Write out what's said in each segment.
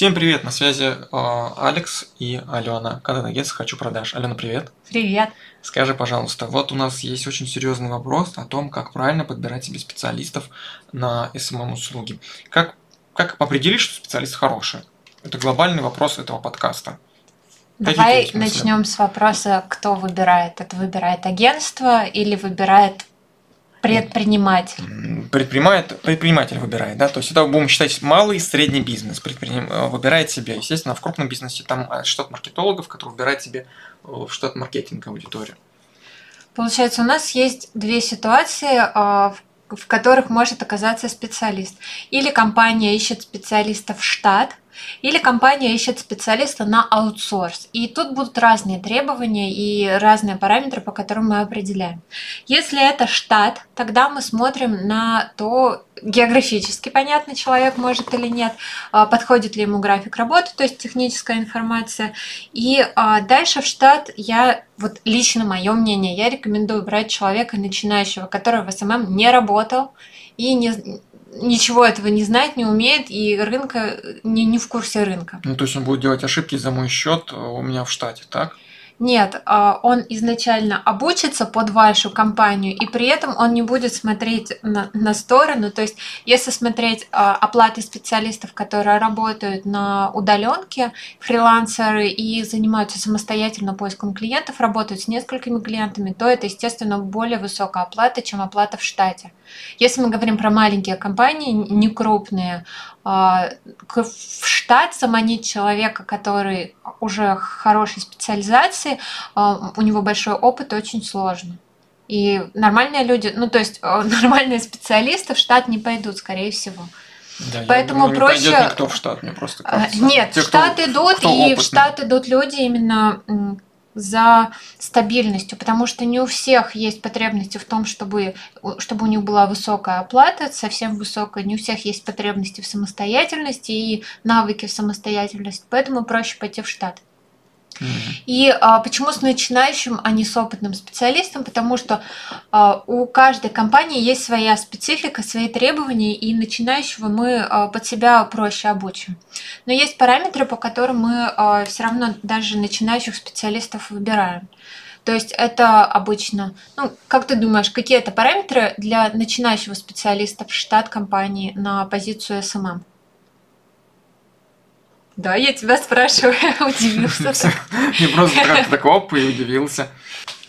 Всем привет, на связи э, Алекс и Алена. Контент-агентство «Хочу продаж». Алена, привет. Привет. Скажи, пожалуйста, вот у нас есть очень серьезный вопрос о том, как правильно подбирать себе специалистов на SMM-услуги. Как, как определить, что специалист хороший? Это глобальный вопрос этого подкаста. Давай начнем с вопроса, кто выбирает. Это выбирает агентство или выбирает Предприниматель. Предпринимает, предприниматель выбирает, да, то есть это будем считать малый и средний бизнес предприним, э, выбирает себе. Естественно, в крупном бизнесе там э, штат маркетологов, который выбирает себе э, в штат маркетинга аудиторию. Получается, у нас есть две ситуации, в которых может оказаться специалист. Или компания ищет специалиста в штат, или компания ищет специалиста на аутсорс. И тут будут разные требования и разные параметры, по которым мы определяем. Если это штат, тогда мы смотрим на то, географически понятно, человек может или нет, а, подходит ли ему график работы, то есть техническая информация. И а, дальше в штат я, вот лично мое мнение, я рекомендую брать человека начинающего, который в SMM не работал и не, ничего этого не знает, не умеет, и рынка не, не в курсе рынка. Ну, то есть он будет делать ошибки за мой счет у меня в штате, так? Нет, а, он изначально обучится под вашу компанию, и при этом он не будет смотреть на, на сторону. То есть, если смотреть а, оплаты специалистов, которые работают на удаленке, фрилансеры и занимаются самостоятельно поиском клиентов, работают с несколькими клиентами, то это, естественно, более высокая оплата, чем оплата в штате. Если мы говорим про маленькие компании, не крупные, в штат заманить человека, который уже хорошей специализации, а, у него большой опыт, очень сложно. И нормальные люди, ну то есть а, нормальные специалисты в штат не пойдут, скорее всего. Да, Поэтому я, проще. Не пойдет никто в штат, мне просто кажется. Нет, Те, в штат кто, идут, кто и опытный. в штат идут люди именно за стабильностью, потому что не у всех есть потребности в том, чтобы, чтобы у них была высокая оплата, совсем высокая, не у всех есть потребности в самостоятельности и навыки в самостоятельности, поэтому проще пойти в штат. И а, почему с начинающим, а не с опытным специалистом? Потому что а, у каждой компании есть своя специфика, свои требования, и начинающего мы а, под себя проще обучим. Но есть параметры, по которым мы а, все равно даже начинающих специалистов выбираем. То есть это обычно, ну, как ты думаешь, какие это параметры для начинающего специалиста в штат компании на позицию SMM? Да, я тебя спрашиваю, удивился. Я просто как-то так оп и удивился.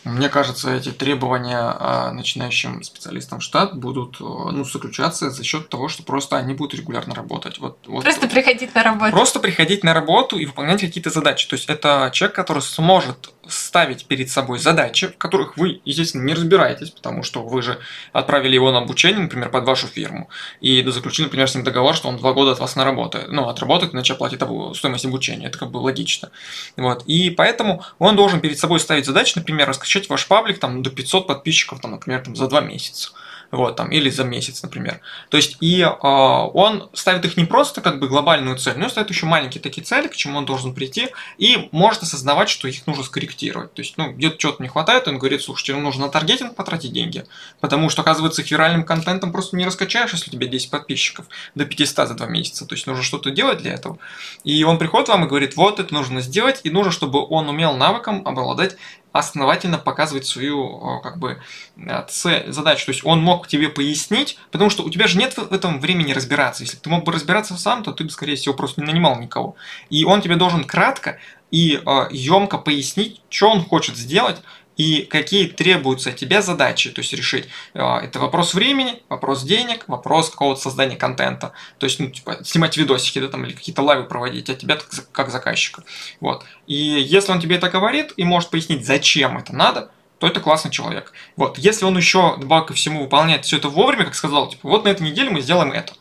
Мне кажется, эти требования а, начинающим специалистам в штат будут э, ну, заключаться за счет того, что просто они будут регулярно работать. Вот, вот, просто приходить на работу. Просто приходить на работу и выполнять какие-то задачи. То есть это человек, который сможет ставить перед собой задачи, в которых вы, естественно, не разбираетесь, потому что вы же отправили его на обучение, например, под вашу фирму, и заключили, например, с ним договор, что он два года от вас наработает, ну, отработает, иначе оплатит стоимость обучения, это как бы логично. Вот. И поэтому он должен перед собой ставить задачи, например, раскачать ваш паблик там, до 500 подписчиков, там, например, там, за два месяца вот, там, или за месяц, например. То есть, и э, он ставит их не просто как бы глобальную цель, но ставит еще маленькие такие цели, к чему он должен прийти, и может осознавать, что их нужно скорректировать. То есть, ну, где-то что-то не хватает, он говорит, слушайте, ну, нужно на таргетинг потратить деньги, потому что, оказывается, их виральным контентом просто не раскачаешь, если у тебя 10 подписчиков до 500 за 2 месяца, то есть, нужно что-то делать для этого. И он приходит вам и говорит, вот, это нужно сделать, и нужно, чтобы он умел навыком обладать основательно показывать свою как бы э, цель, задачу. То есть он мог тебе пояснить, потому что у тебя же нет в этом времени разбираться. Если ты мог бы разбираться сам, то ты бы, скорее всего, просто не нанимал никого. И он тебе должен кратко и э, емко пояснить, что он хочет сделать, и какие требуются от тебя задачи, то есть решить. А, это вопрос времени, вопрос денег, вопрос какого-то создания контента. То есть, ну, типа, снимать видосики, да, там, или какие-то лайвы проводить от тебя как заказчика. Вот. И если он тебе это говорит и может пояснить, зачем это надо, то это классный человек. Вот. Если он еще, добавок ко всему, выполняет все это вовремя, как сказал, типа, вот на этой неделе мы сделаем это.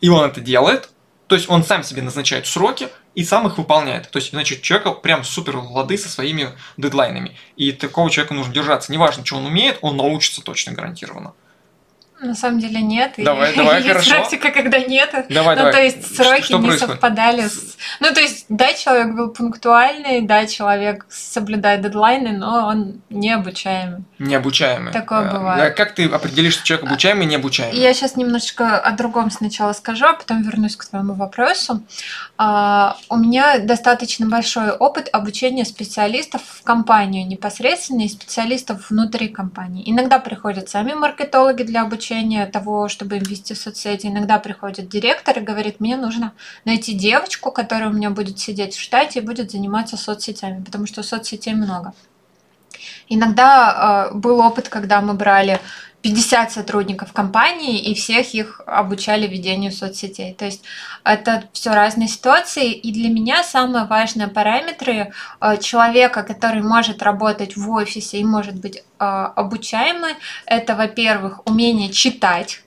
И он это делает, то есть он сам себе назначает сроки и сам их выполняет. То есть, значит, человека прям супер лады со своими дедлайнами. И такого человека нужно держаться. Неважно, что он умеет, он научится точно гарантированно. На самом деле нет. Давай, и давай, есть хорошо. практика, когда нет. Давай, ну, давай. то есть сроки что не происходит? совпадали с... Ну, то есть, да, человек был пунктуальный, да, человек соблюдает дедлайны, но он не обучаемый. Необучаемый. Такое Э, бывает. а Как ты определишь, что человек обучаемый и необучаемый? Я сейчас немножечко о другом сначала скажу, а потом вернусь к твоему вопросу. А, у меня достаточно большой опыт обучения специалистов в компанию непосредственно и специалистов внутри компании. Иногда приходят сами маркетологи для обучения того, чтобы им вести соцсети. Иногда приходит директор и говорит, мне нужно найти девочку, которая у меня будет сидеть в штате и будет заниматься соцсетями, потому что соцсетей много. Иногда э, был опыт, когда мы брали 50 сотрудников компании и всех их обучали ведению соцсетей. То есть это все разные ситуации. И для меня самые важные параметры э, человека, который может работать в офисе и может быть э, обучаемый, это, во-первых, умение читать.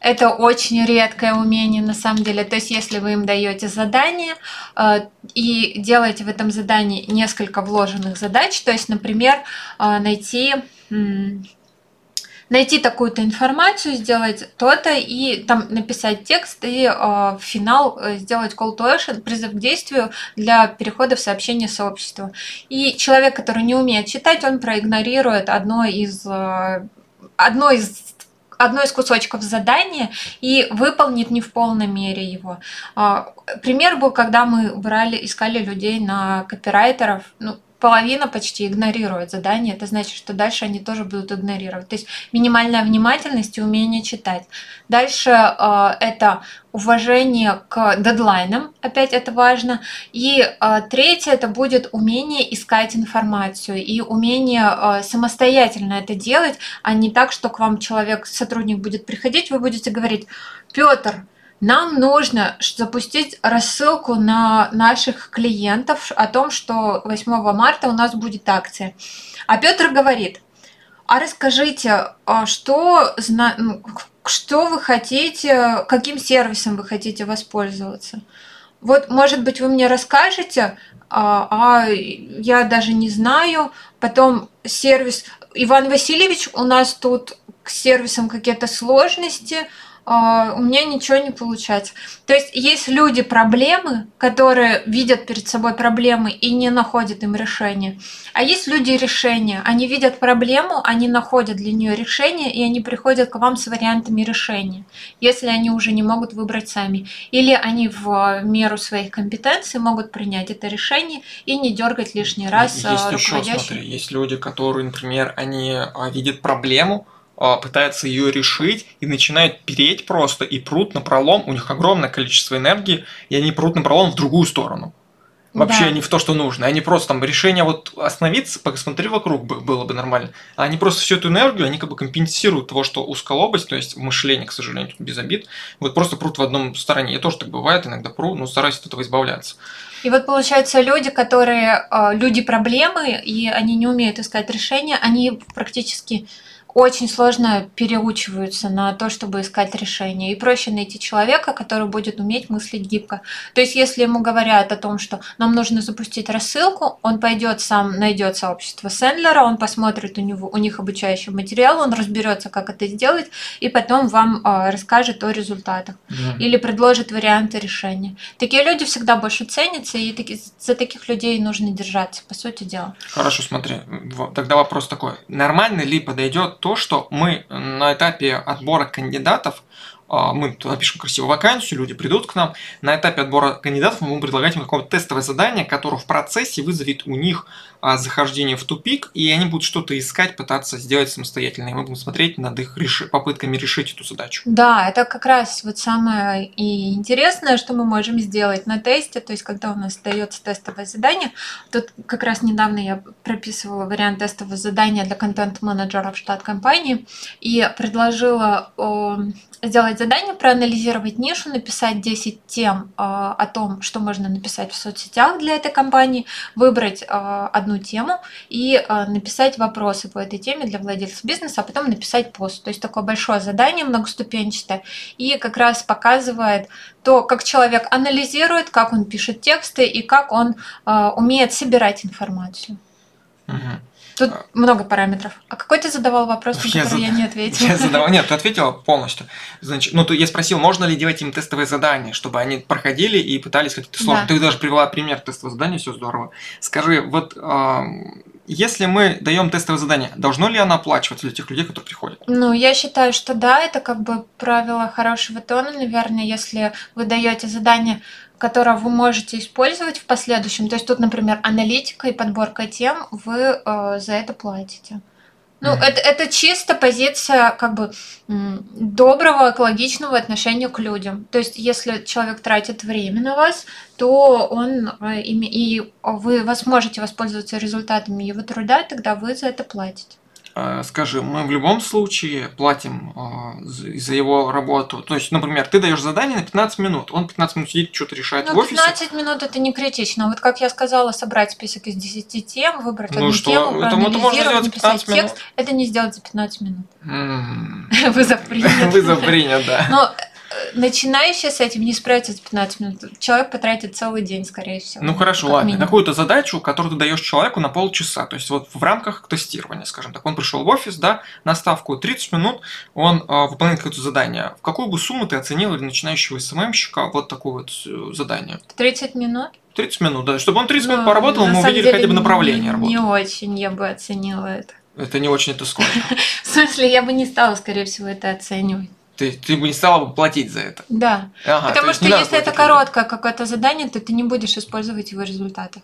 Это очень редкое умение на самом деле. То есть, если вы им даете задание э, и делаете в этом задании несколько вложенных задач, то есть, например, э, найти найти такую-то информацию, сделать то-то и там написать текст и э, в финал э, сделать call to action, призыв к действию для перехода в сообщение сообщества. И человек, который не умеет читать, он проигнорирует одно из э, одно из одно из кусочков задания и выполнит не в полной мере его. А, Пример был, когда мы брали, искали людей на копирайтеров, ну, половина почти игнорирует задание, это значит, что дальше они тоже будут игнорировать. То есть минимальная внимательность и умение читать. Дальше э, это уважение к дедлайнам, опять это важно. И э, третье это будет умение искать информацию и умение э, самостоятельно это делать, а не так, что к вам человек, сотрудник будет приходить, вы будете говорить, Петр, нам нужно запустить рассылку на наших клиентов о том, что 8 марта у нас будет акция. А Петр говорит, а расскажите, а что, ну, что вы хотите, каким сервисом вы хотите воспользоваться? Вот, может быть, вы мне расскажете, а, а я даже не знаю. Потом сервис Иван Васильевич, у нас тут к сервисам какие-то сложности, у меня ничего не получается. То есть есть люди проблемы, которые видят перед собой проблемы и не находят им решения. А есть люди решения. Они видят проблему, они находят для нее решение, и они приходят к вам с вариантами решения, если они уже не могут выбрать сами. Или они в меру своих компетенций могут принять это решение и не дергать лишний раз есть а, еще, смотри, есть люди, которые, например, они а, видят проблему, а, пытаются ее решить и начинают переть просто и прут на пролом. У них огромное количество энергии, и они прут на пролом в другую сторону. Вообще Да. не в то, что нужно. Они просто там решение вот остановиться, посмотри вокруг бы- было бы нормально. А они просто всю эту энергию, они как бы компенсируют того, что узколобость, то есть мышление, к сожалению, тут без обид, вот просто прут в одном стороне. Я тоже так бывает, иногда пру, но стараюсь от этого избавляться. И вот получается люди, которые э, люди проблемы, и они не умеют искать решения, они практически очень сложно переучиваются на то, чтобы искать решение. И проще найти человека, который будет уметь мыслить гибко. То есть, если ему говорят о том, что нам нужно запустить рассылку, он пойдет сам найдет сообщество Сендлера, он посмотрит у него у них обучающий материал, он разберется, как это сделать, и потом вам э, расскажет о результатах или предложит варианты решения. Такие люди всегда больше ценятся, и таки- за таких людей нужно держаться, по сути дела. Хорошо, смотри, тогда вопрос такой. Нормально ли подойдет то, что мы на этапе отбора кандидатов, а, мы туда пишем красивую вакансию, люди придут к нам, на этапе отбора кандидатов мы будем предлагать им какое-то тестовое задание, которое в процессе вызовет у них захождение в тупик, и они будут что-то искать, пытаться сделать самостоятельно, и мы будем смотреть над их реши- попытками решить эту задачу. Да, это как раз вот самое и интересное, что мы можем сделать на тесте, то есть когда у нас дается тестовое задание. Тут как раз недавно я прописывала вариант тестового задания для контент-менеджера в штат компании и предложила сделать задание, проанализировать нишу, написать 10 тем э, о том, что можно написать в соцсетях для этой компании, выбрать э, одну тему и э, написать вопросы по этой теме для владельцев бизнеса, а потом написать пост. То есть такое большое задание многоступенчатое и как раз показывает то, как человек анализирует, как он пишет тексты и как он э, умеет собирать информацию. Мгм. Тут а... много параметров. А какой ты задавал вопрос, на который я, зад... я не ответила? Я задавал, нет, ты ответила полностью. Значит, ну, я спросил, можно ли делать им тестовые задания, чтобы они проходили и пытались какие-то сложные. Да. Ты даже привела пример тестового задания, все здорово. Скажи, вот э, если мы даем тестовое задание, должно ли оно оплачиваться для тех людей, которые приходят? Ну, я считаю, что да, это как бы правило хорошего тона, наверное, если вы даете задание которое вы можете использовать в последующем. То есть тут, например, аналитика и подборка тем, вы э, за это платите. Ну, mm-hmm. это, это чисто позиция как бы доброго, экологичного отношения к людям. То есть, если человек тратит время на вас, то он э, и вы вас можете воспользоваться результатами его труда, тогда вы за это платите. Э, скажи, мы в любом случае платим э, за его работу. То есть, например, ты даешь задание на 15 минут, он 15 минут сидит, что-то решает ну, в офисе. 15 минут это не критично. Вот как я сказала, собрать список из 10 тем, выбрать ну, одну что? тему, это, проанализировать, написать текст, это не сделать за 15 минут. Вызов принят. Вызов принят, да. Но начинающий с этим не справится за 15 минут. Человек потратит целый день, скорее всего. Ну хорошо, ладно. Минимум. Какую-то задачу, которую ты даешь человеку на полчаса. То есть вот в рамках тестирования, скажем так. Он пришел в офис, да, на ставку 30 минут, он э, выполняет какое-то задание. В какую бы сумму ты оценил для начинающего СММщика вот такое вот э, задание? 30 минут? 30 минут, да. Чтобы он 30 ну, минут поработал, мы увидели деле, хотя бы направление работы. Не очень я бы оценила это. Это не очень, это сколько? В смысле, я бы не стала, скорее всего, это оценивать. Ты, ты бы не стала бы платить за это. Да. Ага, Потому что если это короткое какое-то задание, то ты не будешь использовать его результаты.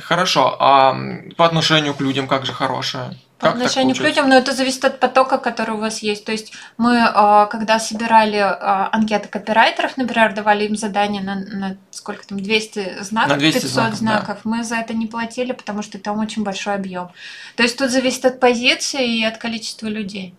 Хорошо. А по отношению к людям как же хорошее? По как отношению к людям, но это зависит от потока, который у вас есть. То есть мы, а, когда собирали а, анкеты копирайтеров, например, давали им задание на, на сколько там, 200 знаков, на 200 500 знаков, знаков да. мы за это не платили, потому что там очень большой объем. То есть тут зависит от позиции и от количества людей.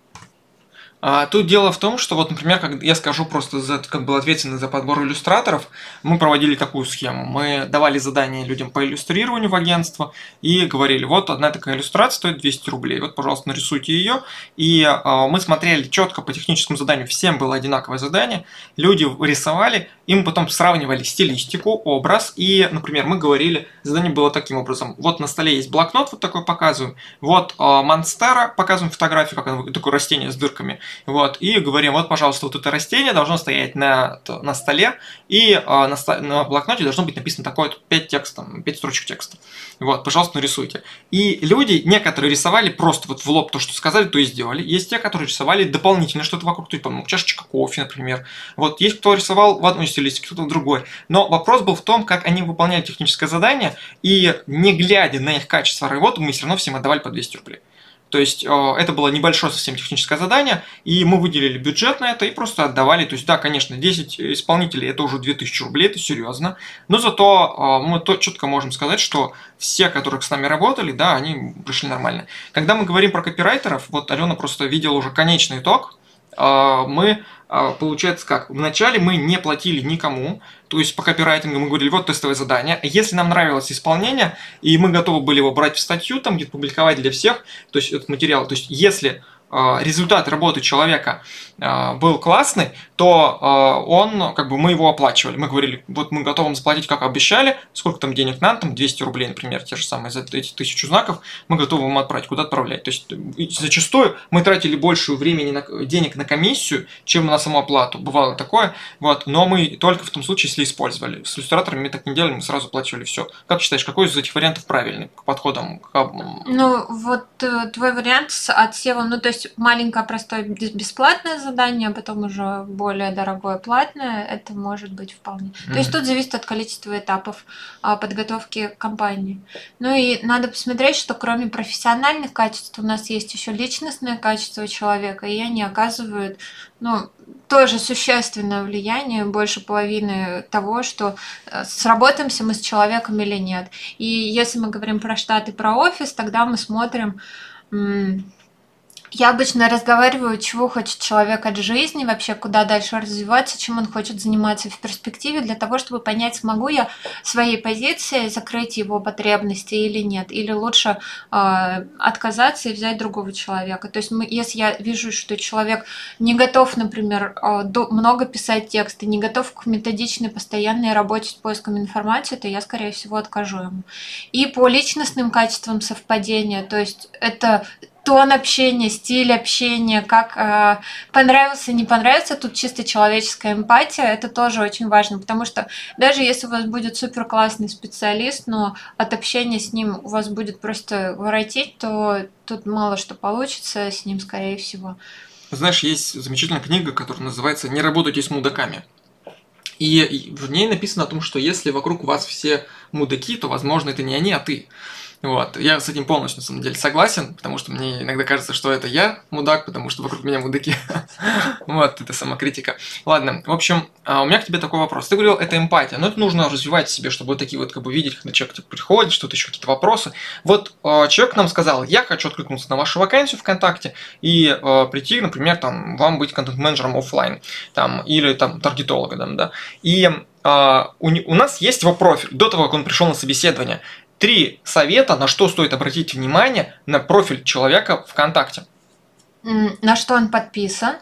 А тут дело в том, что вот, например, как я скажу просто, за, как был ответственный за подбор иллюстраторов, мы проводили такую схему. Мы давали задания людям по иллюстрированию в агентство и говорили, вот одна такая иллюстрация стоит 200 рублей, вот, пожалуйста, нарисуйте ее. И э, мы смотрели четко по техническому заданию, всем было одинаковое задание, люди рисовали, им потом сравнивали стилистику, образ, и, например, мы говорили, задание было таким образом, вот на столе есть блокнот, вот такой показываем, вот э, Монстера, показываем фотографию, как оно, такое растение с дырками, вот, и говорим, вот, пожалуйста, вот это растение должно стоять на, на столе, и а, на, на блокноте должно быть написано такое 5 текстов, 5 строчек текста. Вот, пожалуйста, нарисуйте. И люди, некоторые рисовали просто вот в лоб то, что сказали, то и сделали. Есть те, которые рисовали дополнительно что-то вокруг, то есть, ну, чашечка кофе, например. Вот, есть кто рисовал в одной стилистике, кто-то в другой. Но вопрос был в том, как они выполняли техническое задание, и не глядя на их качество работы, мы все равно всем отдавали по 200 рублей. То есть э, это было небольшое совсем техническое задание, и мы выделили бюджет на это и просто отдавали. То есть, да, конечно, 10 исполнителей это уже 2000 рублей, это серьезно. Но зато э, мы то четко можем сказать, что все, которые с нами работали, да, они пришли нормально. Когда мы говорим про копирайтеров, вот Алена просто видела уже конечный итог, мы получается как? Вначале мы не платили никому, то есть по копирайтингу мы говорили, вот тестовое задание. Если нам нравилось исполнение, и мы готовы были его брать в статью, там где-то публиковать для всех, то есть этот материал, то есть если результат работы человека э, был классный, то э, он, как бы мы его оплачивали. Мы говорили, вот мы готовы заплатить, как обещали, сколько там денег надо, там 200 рублей, например, те же самые за эти тысячу знаков, мы готовы вам отправить, куда отправлять. То есть зачастую мы тратили больше времени, на, денег на комиссию, чем на саму оплату. Бывало такое, вот, но мы только в том случае, если использовали. С иллюстраторами мы так не делали, мы сразу оплачивали все. Как считаешь, какой из этих вариантов правильный к подходам? К... Ну, вот твой вариант с отсевом, ну, то есть есть маленькое простое бесплатное задание, а потом уже более дорогое платное, это может быть вполне. Mm-hmm. То есть тут зависит от количества этапов а, подготовки компании. Ну и надо посмотреть, что кроме профессиональных качеств у нас есть еще личностное качество человека, и они оказывают ну, тоже существенное влияние, больше половины того, что э, сработаемся мы с человеком или нет. И если мы говорим про штат и про офис, тогда мы смотрим Я обычно разговариваю, чего хочет человек от жизни, вообще куда дальше развиваться, чем он хочет заниматься в перспективе, для того, чтобы понять, смогу я своей позиции закрыть его потребности или нет, или лучше э, отказаться и взять другого человека. То есть, мы, если я вижу, что человек не готов, например, э, до, много писать тексты, не готов к методичной, постоянной работе с поиском информации, то я, скорее всего, откажу ему. И по личностным качествам совпадения, то есть это тон общения, стиль общения, как э, понравился, не понравился, тут чисто человеческая эмпатия, это тоже очень важно, потому что даже если у вас будет супер классный специалист, но от общения с ним у вас будет просто воротить, то тут мало что получится с ним, скорее всего. Знаешь, есть замечательная книга, которая называется «Не работайте с мудаками». И в ней написано о том, что если вокруг вас все мудаки, то, возможно, это не они, а ты. Вот. Я с этим полностью, на самом деле, согласен, потому что мне иногда кажется, что это я мудак, потому что вокруг меня мудаки. вот, это самокритика. Ладно, в общем, а, у меня к тебе такой вопрос. Ты говорил, это эмпатия, но это нужно развивать себе, чтобы вот такие вот, как бы, видеть, когда человек приходит, что-то еще, какие-то вопросы. Вот а, человек нам сказал, я хочу откликнуться на вашу вакансию ВКонтакте и э, прийти, например, там, вам быть контент-менеджером офлайн, там, или там таргетологом, да, и Uh, у, у нас есть его профиль до того, как он пришел на собеседование три совета, на что стоит обратить внимание на профиль человека ВКонтакте. На что он подписан?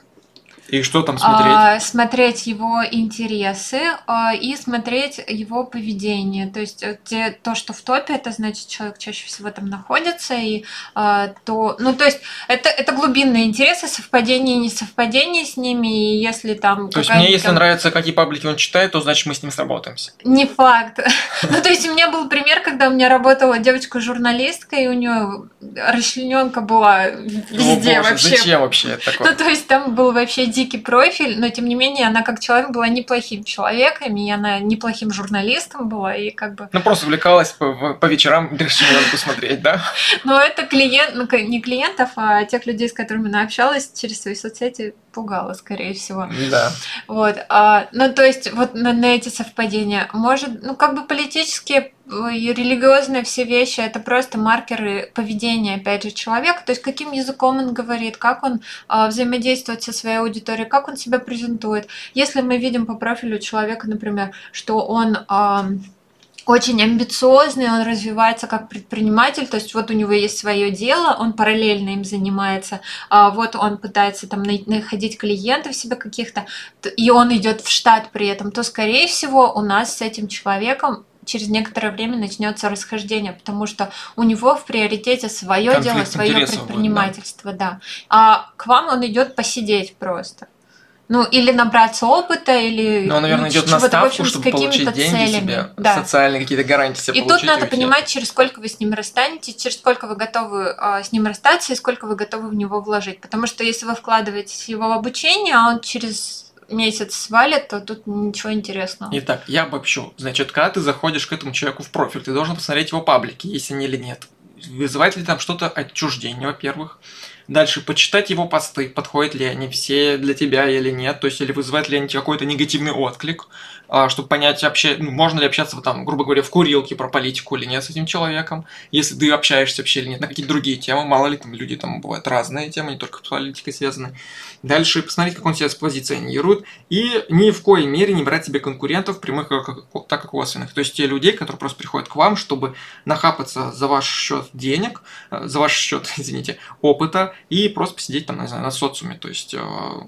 И что там смотреть? А, смотреть его интересы а, и смотреть его поведение. То есть э, те, то, что в топе, это значит, человек чаще всего там находится. И а, то, ну, то есть это, это глубинные интересы, совпадение и несовпадение с ними. И если там... То есть мне, если там... нравится, какие паблики он читает, то значит мы с ним сработаемся. Не факт. ну, то есть у меня был пример, когда у меня работала девочка-журналистка, и у нее расчлененка была везде вообще. Зачем вообще такое? Ну, то есть там был вообще дикий профиль, но тем не менее она как человек была неплохим человеком, и она неплохим журналистом была, и как бы... Ну, просто увлекалась по, по вечерам решила посмотреть, да? Но это клиент, ну, не клиентов, а тех людей, с которыми она общалась через свои соцсети, пугало, скорее всего. Да. Вот. А, ну, то есть, вот на, на эти совпадения. Может, ну, как бы политические и религиозные все вещи это просто маркеры поведения, опять же, человека. То есть, каким языком он говорит, как он а, взаимодействует со своей аудиторией, как он себя презентует. Если мы видим по профилю человека, например, что он а, очень амбициозный, он развивается как предприниматель, то есть вот у него есть свое дело, он параллельно им занимается, а вот он пытается там находить клиентов себе каких-то, и он идет в штат при этом, то скорее всего у нас с этим человеком через некоторое время начнется расхождение, потому что у него в приоритете свое дело, свое предпринимательство, будет, да. да. А к вам он идет посидеть просто. Ну, или набраться опыта, или... Ну, он, наверное, ну, идет на ставку, чтобы получить деньги целями. себе, да. социальные какие-то гарантии себе И тут надо понимать, через сколько вы с ним расстанете, через сколько вы готовы а, с ним расстаться и сколько вы готовы в него вложить. Потому что если вы вкладываетесь в его обучение, а он через месяц свалит, то тут ничего интересного. Итак, я обобщу. Значит, когда ты заходишь к этому человеку в профиль, ты должен посмотреть его паблики, есть они или нет. Вызывает ли там что-то отчуждение, во-первых. Дальше почитать его посты, подходят ли они все для тебя или нет, то есть или вызывают ли они какой-то негативный отклик, а, чтобы понять, вообще, ну, можно ли общаться, там, грубо говоря, в курилке про политику или нет с этим человеком, если ты общаешься вообще или нет на какие-то другие темы, мало ли там люди там бывают разные темы, не только с политикой связаны. Дальше посмотреть, как он себя позиционирует, и ни в коей мере не брать себе конкурентов, прямых так и косвенных. То есть те людей, которые просто приходят к вам, чтобы нахапаться за ваш счет денег, э, за ваш счет, извините, опыта, и просто посидеть там, не знаю, на социуме, то есть э,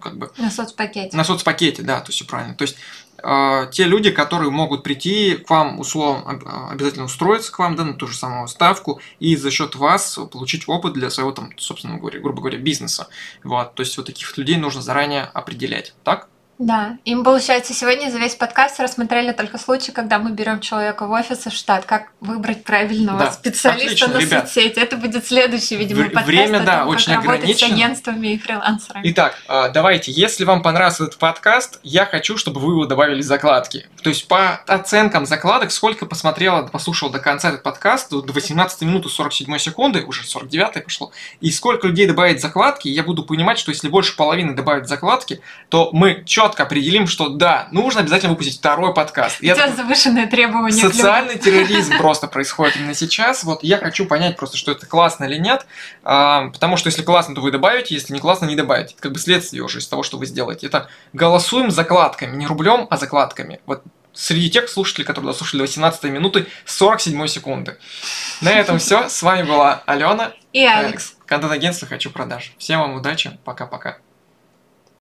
как бы... На соцпакете. На соцпакете, да, то есть правильно. То есть э, те люди, которые могут прийти к вам, условно, обязательно устроиться к вам, да, на ту же самую ставку, и за счет вас получить опыт для своего, там, собственно говоря, грубо говоря, бизнеса. Вот, то есть вот таких людей нужно заранее определять, так? Да, и мы, получается, сегодня за весь подкаст рассмотрели только случай, когда мы берем человека в офис и в штат, как выбрать правильного да, специалиста отлично, на ребят. соцсети. Это будет следующий, видимо, подкаст. Время, да, том, очень как ограничено. с агентствами и фрилансерами. Итак, а, давайте, если вам понравился этот подкаст, я хочу, чтобы вы его добавили закладки. То есть по оценкам закладок, сколько посмотрела, послушал до конца этот подкаст, до 18 минут и 47 секунды, уже 49 пошло, и сколько людей добавит закладки, я буду понимать, что если больше половины добавить закладки, то мы четко четко определим, что да, нужно обязательно выпустить второй подкаст. У тебя завышенные требования. Социальный терроризм просто происходит именно сейчас. Вот я хочу понять просто, что это классно или нет, а, потому что если классно, то вы добавите, если не классно, не добавите. Это как бы следствие уже из того, что вы сделаете. Это голосуем закладками, не рублем, а закладками. Вот среди тех слушателей, которые дослушали до 18 минуты 47 секунды. На этом все. С вами была Алена и Алекс. Контент-агентство «Хочу продаж». Всем вам удачи. Пока-пока.